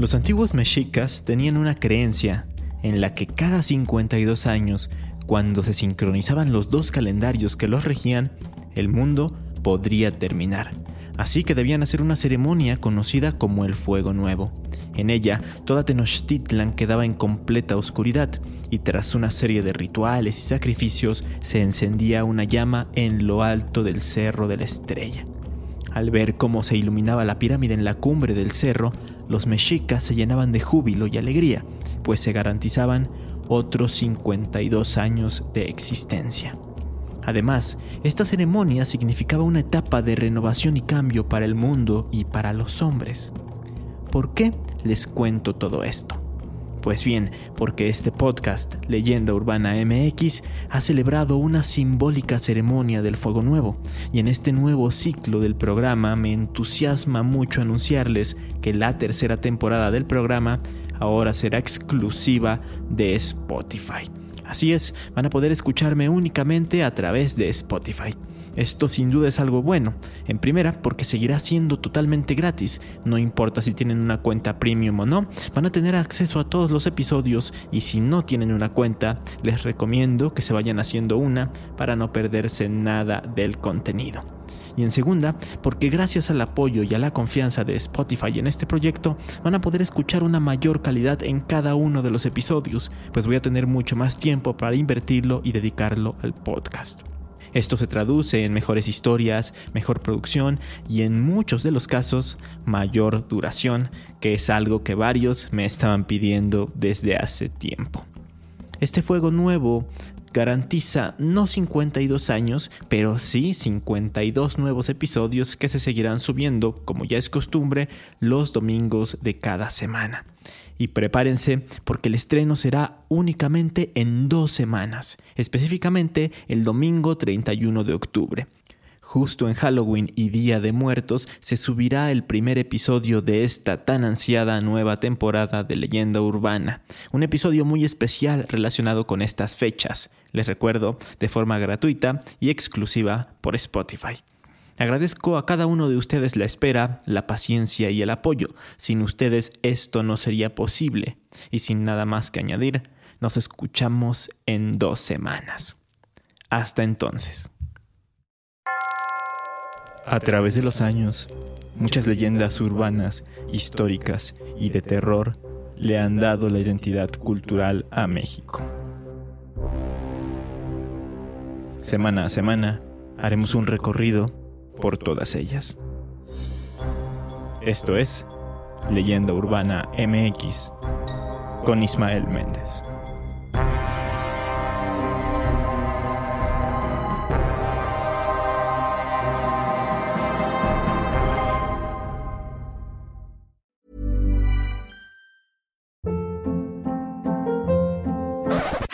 Los antiguos mexicas tenían una creencia en la que cada 52 años, cuando se sincronizaban los dos calendarios que los regían, el mundo podría terminar. Así que debían hacer una ceremonia conocida como el Fuego Nuevo. En ella, toda Tenochtitlan quedaba en completa oscuridad, y tras una serie de rituales y sacrificios se encendía una llama en lo alto del Cerro de la Estrella. Al ver cómo se iluminaba la pirámide en la cumbre del cerro, los mexicas se llenaban de júbilo y alegría, pues se garantizaban otros 52 años de existencia. Además, esta ceremonia significaba una etapa de renovación y cambio para el mundo y para los hombres. ¿Por qué les cuento todo esto? Pues bien, porque este podcast, Leyenda Urbana MX, ha celebrado una simbólica ceremonia del Fuego Nuevo, y en este nuevo ciclo del programa me entusiasma mucho anunciarles que la tercera temporada del programa ahora será exclusiva de Spotify. Así es, van a poder escucharme únicamente a través de Spotify. Esto sin duda es algo bueno. En primera, porque seguirá siendo totalmente gratis. No importa si tienen una cuenta premium o no, van a tener acceso a todos los episodios y si no tienen una cuenta, les recomiendo que se vayan haciendo una para no perderse nada del contenido. Y en segunda, porque gracias al apoyo y a la confianza de Spotify en este proyecto, van a poder escuchar una mayor calidad en cada uno de los episodios, pues voy a tener mucho más tiempo para invertirlo y dedicarlo al podcast. Esto se traduce en mejores historias, mejor producción y en muchos de los casos mayor duración, que es algo que varios me estaban pidiendo desde hace tiempo. Este fuego nuevo garantiza no 52 años, pero sí 52 nuevos episodios que se seguirán subiendo, como ya es costumbre, los domingos de cada semana. Y prepárense porque el estreno será únicamente en dos semanas, específicamente el domingo 31 de octubre. Justo en Halloween y Día de Muertos se subirá el primer episodio de esta tan ansiada nueva temporada de Leyenda Urbana, un episodio muy especial relacionado con estas fechas, les recuerdo, de forma gratuita y exclusiva por Spotify. Agradezco a cada uno de ustedes la espera, la paciencia y el apoyo. Sin ustedes esto no sería posible. Y sin nada más que añadir, nos escuchamos en dos semanas. Hasta entonces. A través de los años, muchas leyendas urbanas, históricas y de terror le han dado la identidad cultural a México. Semana a semana haremos un recorrido por todas ellas. Esto es Leyenda Urbana MX con Ismael Méndez.